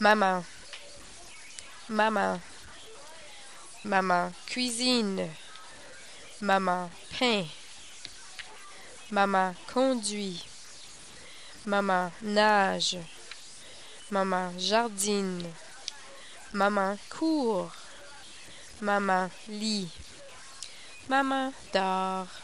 Maman. Maman. Maman cuisine. Maman pain, Maman conduit. Maman nage. Maman jardine. Maman court. Maman lit. Maman dort.